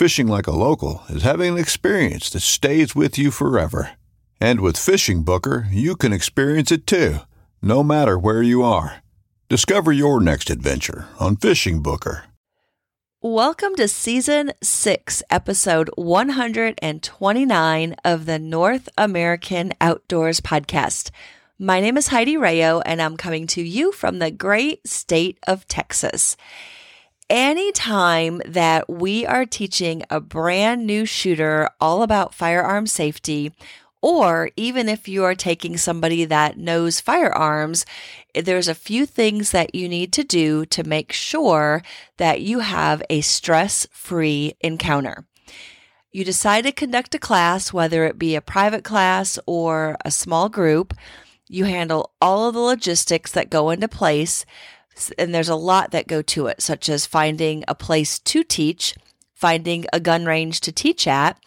Fishing like a local is having an experience that stays with you forever. And with Fishing Booker, you can experience it too, no matter where you are. Discover your next adventure on Fishing Booker. Welcome to season six, episode 129 of the North American Outdoors Podcast. My name is Heidi Rayo, and I'm coming to you from the great state of Texas anytime that we are teaching a brand new shooter all about firearm safety, or even if you are taking somebody that knows firearms, there's a few things that you need to do to make sure that you have a stress free encounter. You decide to conduct a class, whether it be a private class or a small group. You handle all of the logistics that go into place and there's a lot that go to it, such as finding a place to teach, finding a gun range to teach at,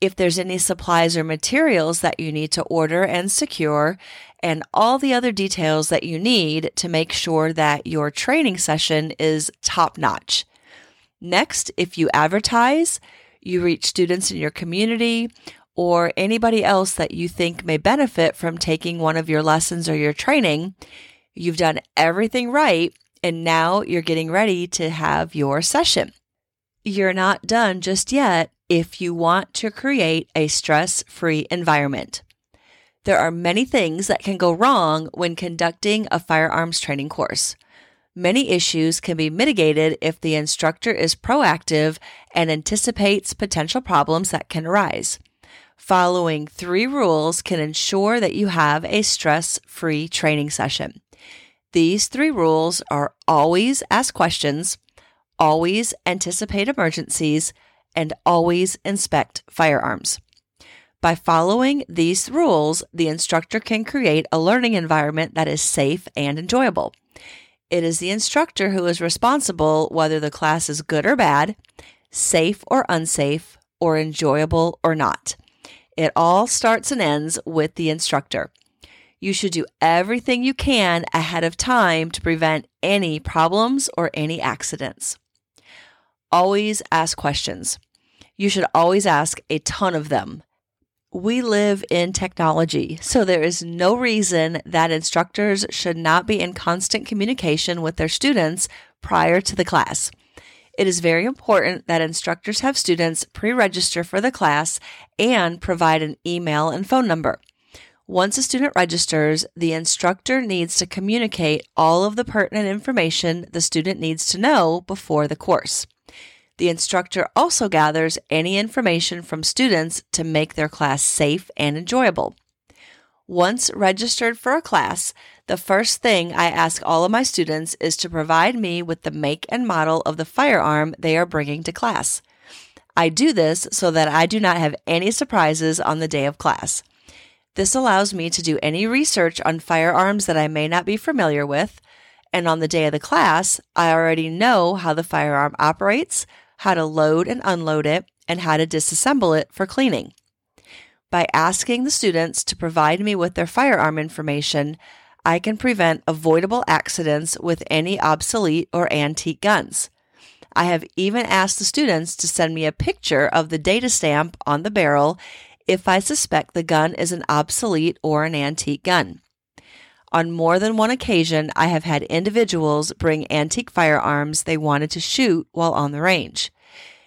if there's any supplies or materials that you need to order and secure, and all the other details that you need to make sure that your training session is top notch. Next, if you advertise, you reach students in your community or anybody else that you think may benefit from taking one of your lessons or your training, You've done everything right, and now you're getting ready to have your session. You're not done just yet if you want to create a stress free environment. There are many things that can go wrong when conducting a firearms training course. Many issues can be mitigated if the instructor is proactive and anticipates potential problems that can arise. Following three rules can ensure that you have a stress free training session. These three rules are always ask questions, always anticipate emergencies, and always inspect firearms. By following these rules, the instructor can create a learning environment that is safe and enjoyable. It is the instructor who is responsible whether the class is good or bad, safe or unsafe, or enjoyable or not. It all starts and ends with the instructor. You should do everything you can ahead of time to prevent any problems or any accidents. Always ask questions. You should always ask a ton of them. We live in technology, so there is no reason that instructors should not be in constant communication with their students prior to the class. It is very important that instructors have students pre register for the class and provide an email and phone number. Once a student registers, the instructor needs to communicate all of the pertinent information the student needs to know before the course. The instructor also gathers any information from students to make their class safe and enjoyable. Once registered for a class, the first thing I ask all of my students is to provide me with the make and model of the firearm they are bringing to class. I do this so that I do not have any surprises on the day of class. This allows me to do any research on firearms that I may not be familiar with. And on the day of the class, I already know how the firearm operates, how to load and unload it, and how to disassemble it for cleaning. By asking the students to provide me with their firearm information, I can prevent avoidable accidents with any obsolete or antique guns. I have even asked the students to send me a picture of the data stamp on the barrel if I suspect the gun is an obsolete or an antique gun. On more than one occasion, I have had individuals bring antique firearms they wanted to shoot while on the range.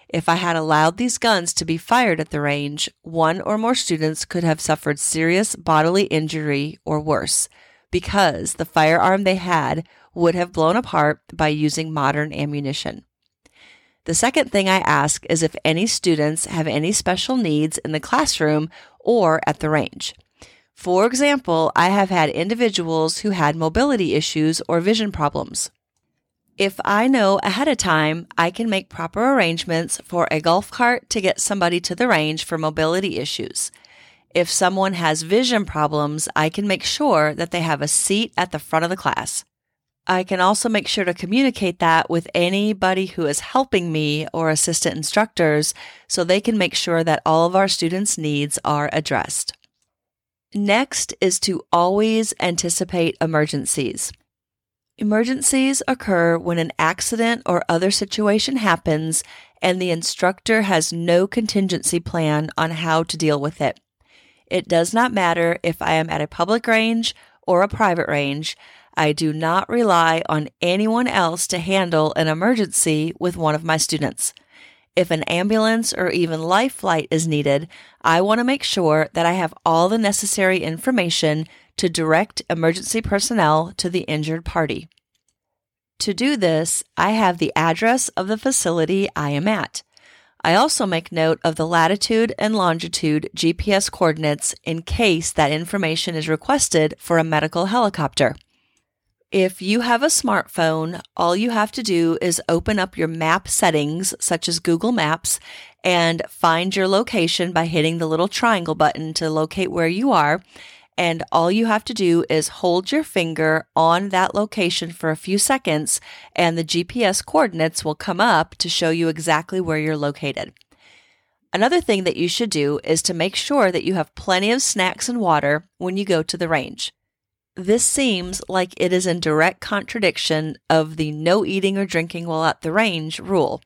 If I had allowed these guns to be fired at the range, one or more students could have suffered serious bodily injury or worse because the firearm they had would have blown apart by using modern ammunition. The second thing I ask is if any students have any special needs in the classroom or at the range. For example, I have had individuals who had mobility issues or vision problems. If I know ahead of time, I can make proper arrangements for a golf cart to get somebody to the range for mobility issues. If someone has vision problems, I can make sure that they have a seat at the front of the class. I can also make sure to communicate that with anybody who is helping me or assistant instructors so they can make sure that all of our students' needs are addressed. Next is to always anticipate emergencies. Emergencies occur when an accident or other situation happens and the instructor has no contingency plan on how to deal with it. It does not matter if I am at a public range or a private range. I do not rely on anyone else to handle an emergency with one of my students. If an ambulance or even life flight is needed, I want to make sure that I have all the necessary information to direct emergency personnel to the injured party. To do this, I have the address of the facility I am at. I also make note of the latitude and longitude GPS coordinates in case that information is requested for a medical helicopter. If you have a smartphone, all you have to do is open up your map settings, such as Google Maps, and find your location by hitting the little triangle button to locate where you are. And all you have to do is hold your finger on that location for a few seconds, and the GPS coordinates will come up to show you exactly where you're located. Another thing that you should do is to make sure that you have plenty of snacks and water when you go to the range. This seems like it is in direct contradiction of the no eating or drinking while at the range rule.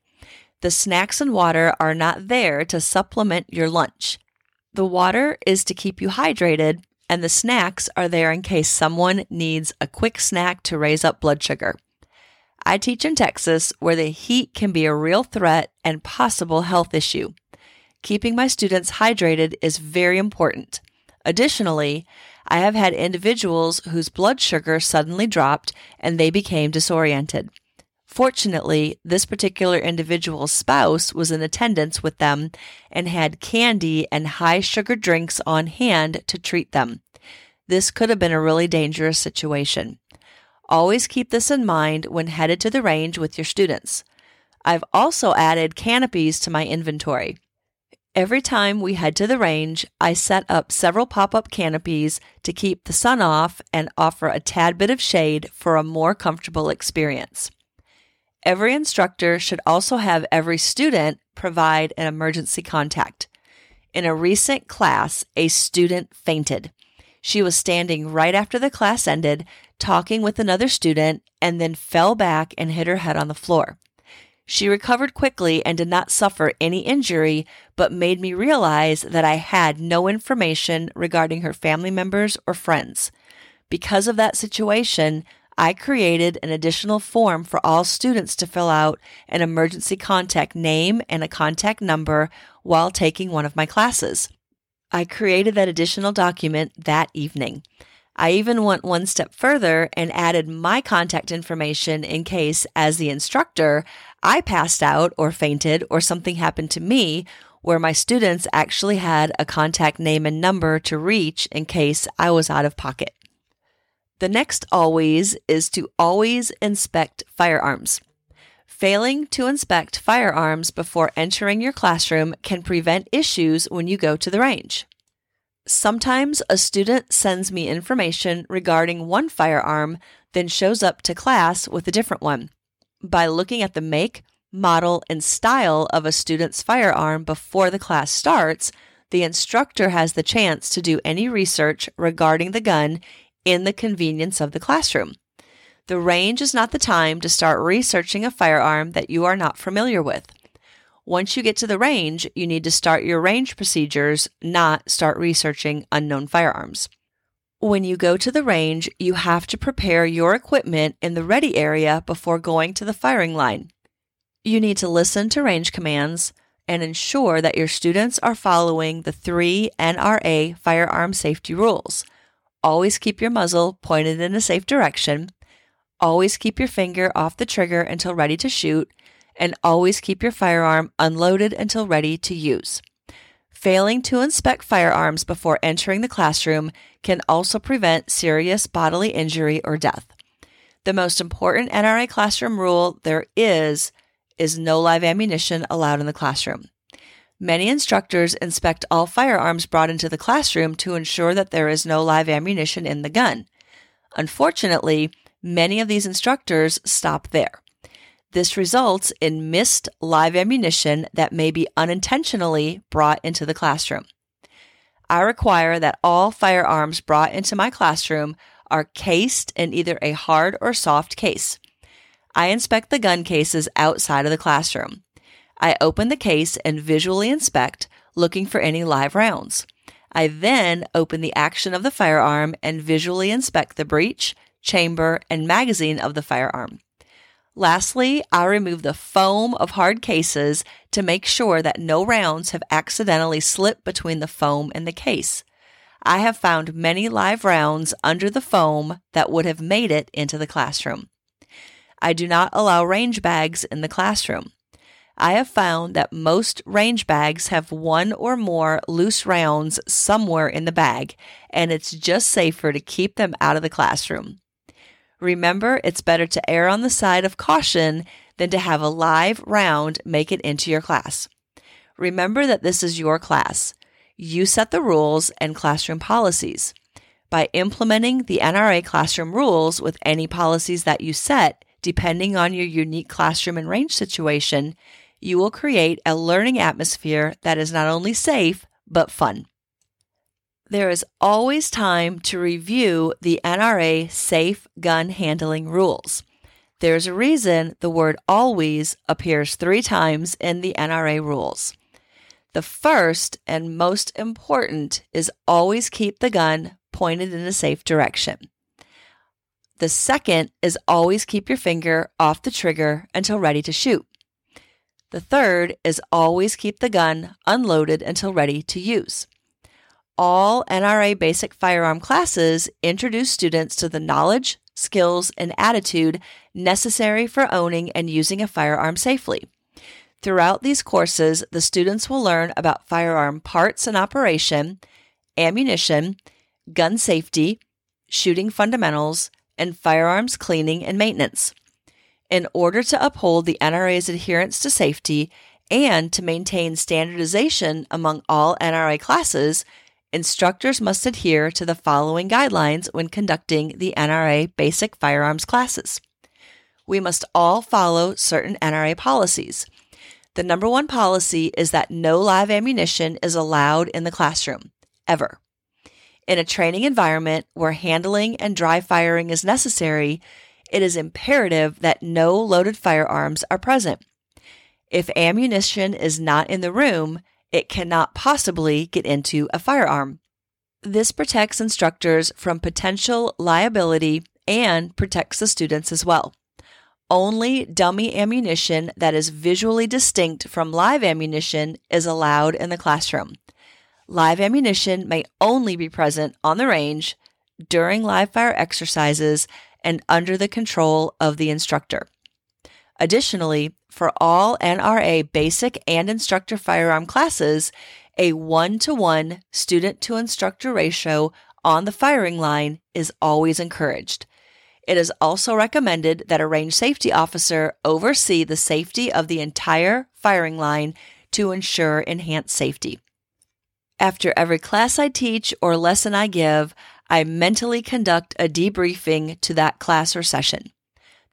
The snacks and water are not there to supplement your lunch. The water is to keep you hydrated, and the snacks are there in case someone needs a quick snack to raise up blood sugar. I teach in Texas where the heat can be a real threat and possible health issue. Keeping my students hydrated is very important. Additionally, I have had individuals whose blood sugar suddenly dropped and they became disoriented. Fortunately, this particular individual's spouse was in attendance with them and had candy and high sugar drinks on hand to treat them. This could have been a really dangerous situation. Always keep this in mind when headed to the range with your students. I've also added canopies to my inventory. Every time we head to the range, I set up several pop up canopies to keep the sun off and offer a tad bit of shade for a more comfortable experience. Every instructor should also have every student provide an emergency contact. In a recent class, a student fainted. She was standing right after the class ended, talking with another student, and then fell back and hit her head on the floor. She recovered quickly and did not suffer any injury, but made me realize that I had no information regarding her family members or friends. Because of that situation, I created an additional form for all students to fill out an emergency contact name and a contact number while taking one of my classes. I created that additional document that evening. I even went one step further and added my contact information in case, as the instructor, I passed out or fainted or something happened to me where my students actually had a contact name and number to reach in case I was out of pocket. The next always is to always inspect firearms. Failing to inspect firearms before entering your classroom can prevent issues when you go to the range. Sometimes a student sends me information regarding one firearm, then shows up to class with a different one. By looking at the make, model, and style of a student's firearm before the class starts, the instructor has the chance to do any research regarding the gun in the convenience of the classroom. The range is not the time to start researching a firearm that you are not familiar with. Once you get to the range, you need to start your range procedures, not start researching unknown firearms. When you go to the range, you have to prepare your equipment in the ready area before going to the firing line. You need to listen to range commands and ensure that your students are following the three NRA firearm safety rules. Always keep your muzzle pointed in a safe direction. Always keep your finger off the trigger until ready to shoot. And always keep your firearm unloaded until ready to use. Failing to inspect firearms before entering the classroom can also prevent serious bodily injury or death. The most important NRA classroom rule there is is no live ammunition allowed in the classroom. Many instructors inspect all firearms brought into the classroom to ensure that there is no live ammunition in the gun. Unfortunately, many of these instructors stop there. This results in missed live ammunition that may be unintentionally brought into the classroom. I require that all firearms brought into my classroom are cased in either a hard or soft case. I inspect the gun cases outside of the classroom. I open the case and visually inspect, looking for any live rounds. I then open the action of the firearm and visually inspect the breech, chamber, and magazine of the firearm. Lastly, I remove the foam of hard cases to make sure that no rounds have accidentally slipped between the foam and the case. I have found many live rounds under the foam that would have made it into the classroom. I do not allow range bags in the classroom. I have found that most range bags have one or more loose rounds somewhere in the bag, and it's just safer to keep them out of the classroom. Remember, it's better to err on the side of caution than to have a live round make it into your class. Remember that this is your class. You set the rules and classroom policies. By implementing the NRA classroom rules with any policies that you set, depending on your unique classroom and range situation, you will create a learning atmosphere that is not only safe, but fun there is always time to review the NRA safe gun handling rules. There's a reason the word always appears three times in the NRA rules. The first and most important is always keep the gun pointed in a safe direction. The second is always keep your finger off the trigger until ready to shoot. The third is always keep the gun unloaded until ready to use all NRA basic firearm classes introduce students to the knowledge, skills, and attitude necessary for owning and using a firearm safely. Throughout these courses, the students will learn about firearm parts and operation, ammunition, gun safety, shooting fundamentals, and firearms cleaning and maintenance. In order to uphold the NRA's adherence to safety and to maintain standardization among all NRA classes, instructors must adhere to the following guidelines when conducting the NRA basic firearms classes. We must all follow certain NRA policies. The number one policy is that no live ammunition is allowed in the classroom, ever. In a training environment where handling and dry firing is necessary, it is imperative that no loaded firearms are present. If ammunition is not in the room, it cannot possibly get into a firearm. This protects instructors from potential liability and protects the students as well. Only dummy ammunition that is visually distinct from live ammunition is allowed in the classroom. Live ammunition may only be present on the range during live fire exercises and under the control of the instructor. Additionally, for all NRA basic and instructor firearm classes, a one to one student to instructor ratio on the firing line is always encouraged. It is also recommended that a range safety officer oversee the safety of the entire firing line to ensure enhanced safety. After every class I teach or lesson I give, I mentally conduct a debriefing to that class or session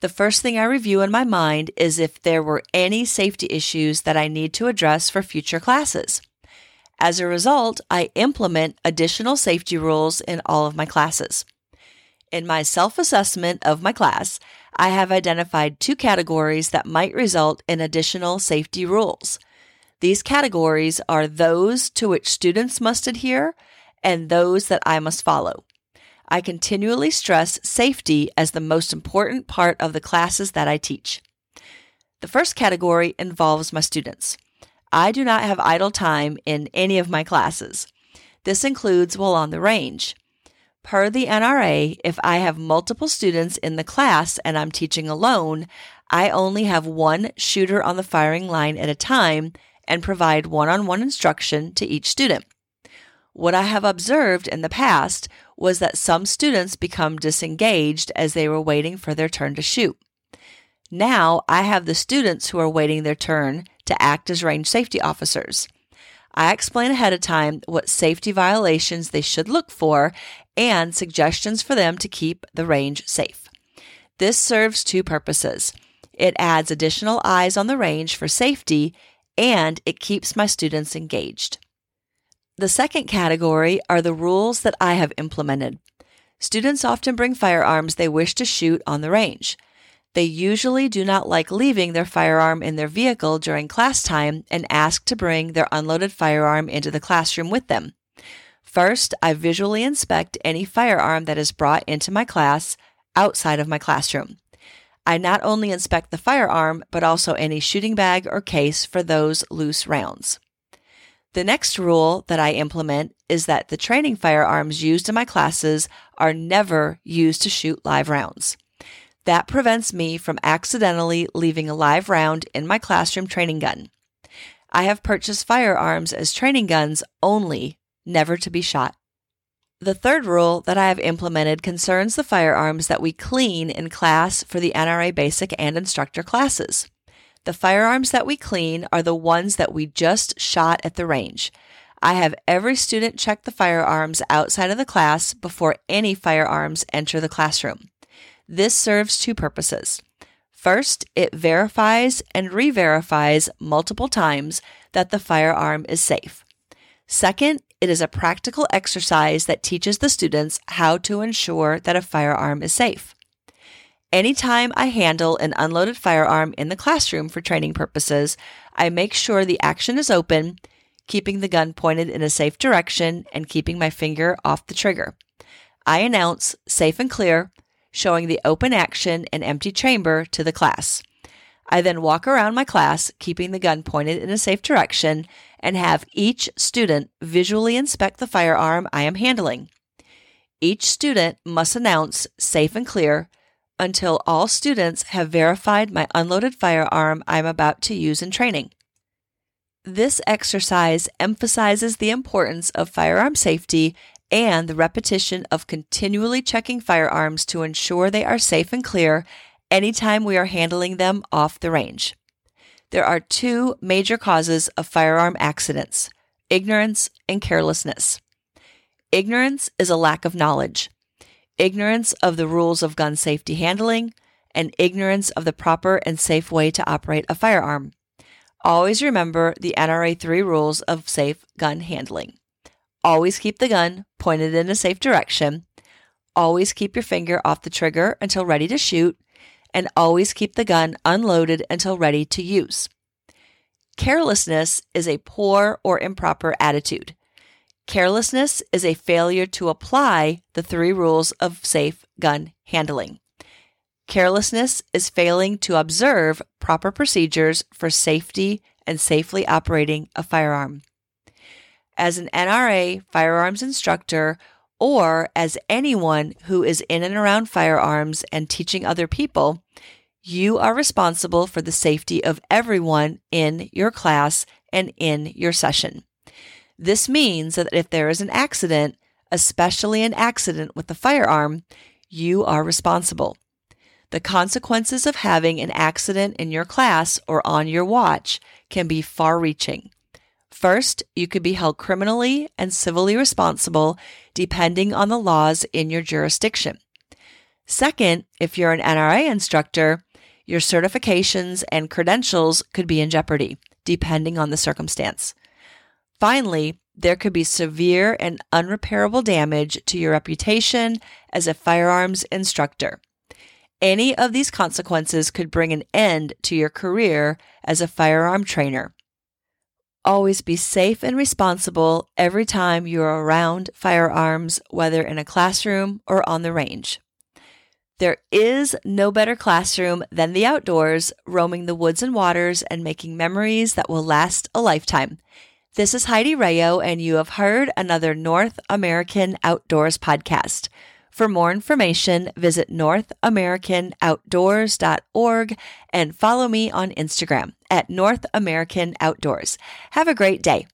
the first thing I review in my mind is if there were any safety issues that I need to address for future classes. As a result, I implement additional safety rules in all of my classes. In my self assessment of my class, I have identified two categories that might result in additional safety rules. These categories are those to which students must adhere and those that I must follow. I continually stress safety as the most important part of the classes that I teach. The first category involves my students. I do not have idle time in any of my classes. This includes while on the range. Per the NRA, if I have multiple students in the class and I'm teaching alone, I only have one shooter on the firing line at a time and provide one on one instruction to each student. What I have observed in the past was that some students become disengaged as they were waiting for their turn to shoot. Now I have the students who are waiting their turn to act as range safety officers. I explain ahead of time what safety violations they should look for and suggestions for them to keep the range safe. This serves two purposes. It adds additional eyes on the range for safety and it keeps my students engaged. The second category are the rules that I have implemented. Students often bring firearms they wish to shoot on the range. They usually do not like leaving their firearm in their vehicle during class time and ask to bring their unloaded firearm into the classroom with them. First, I visually inspect any firearm that is brought into my class outside of my classroom. I not only inspect the firearm, but also any shooting bag or case for those loose rounds. The next rule that I implement is that the training firearms used in my classes are never used to shoot live rounds. That prevents me from accidentally leaving a live round in my classroom training gun. I have purchased firearms as training guns only, never to be shot. The third rule that I have implemented concerns the firearms that we clean in class for the NRA basic and instructor classes. The firearms that we clean are the ones that we just shot at the range. I have every student check the firearms outside of the class before any firearms enter the classroom. This serves two purposes. First, it verifies and re verifies multiple times that the firearm is safe. Second, it is a practical exercise that teaches the students how to ensure that a firearm is safe. Anytime I handle an unloaded firearm in the classroom for training purposes, I make sure the action is open, keeping the gun pointed in a safe direction and keeping my finger off the trigger. I announce safe and clear, showing the open action and empty chamber to the class. I then walk around my class, keeping the gun pointed in a safe direction, and have each student visually inspect the firearm I am handling. Each student must announce safe and clear until all students have verified my unloaded firearm I'm about to use in training. This exercise emphasizes the importance of firearm safety and the repetition of continually checking firearms to ensure they are safe and clear anytime we are handling them off the range. There are two major causes of firearm accidents ignorance and carelessness. Ignorance is a lack of knowledge ignorance of the rules of gun safety handling, and ignorance of the proper and safe way to operate a firearm. Always remember the NRA 3 rules of safe gun handling. Always keep the gun pointed in a safe direction. Always keep your finger off the trigger until ready to shoot. And always keep the gun unloaded until ready to use. Carelessness is a poor or improper attitude. Carelessness is a failure to apply the three rules of safe gun handling. Carelessness is failing to observe proper procedures for safety and safely operating a firearm. As an NRA firearms instructor, or as anyone who is in and around firearms and teaching other people, you are responsible for the safety of everyone in your class and in your session. This means that if there is an accident, especially an accident with a firearm, you are responsible. The consequences of having an accident in your class or on your watch can be far reaching. First, you could be held criminally and civilly responsible depending on the laws in your jurisdiction. Second, if you're an NRA instructor, your certifications and credentials could be in jeopardy, depending on the circumstance. Finally, there could be severe and unrepairable damage to your reputation as a firearms instructor. Any of these consequences could bring an end to your career as a firearm trainer. Always be safe and responsible every time you're around firearms, whether in a classroom or on the range. There is no better classroom than the outdoors, roaming the woods and waters and making memories that will last a lifetime. This is Heidi Rayo, and you have heard another North American Outdoors podcast. For more information, visit NorthAmericanOutdoors.org and follow me on Instagram at North American Outdoors. Have a great day.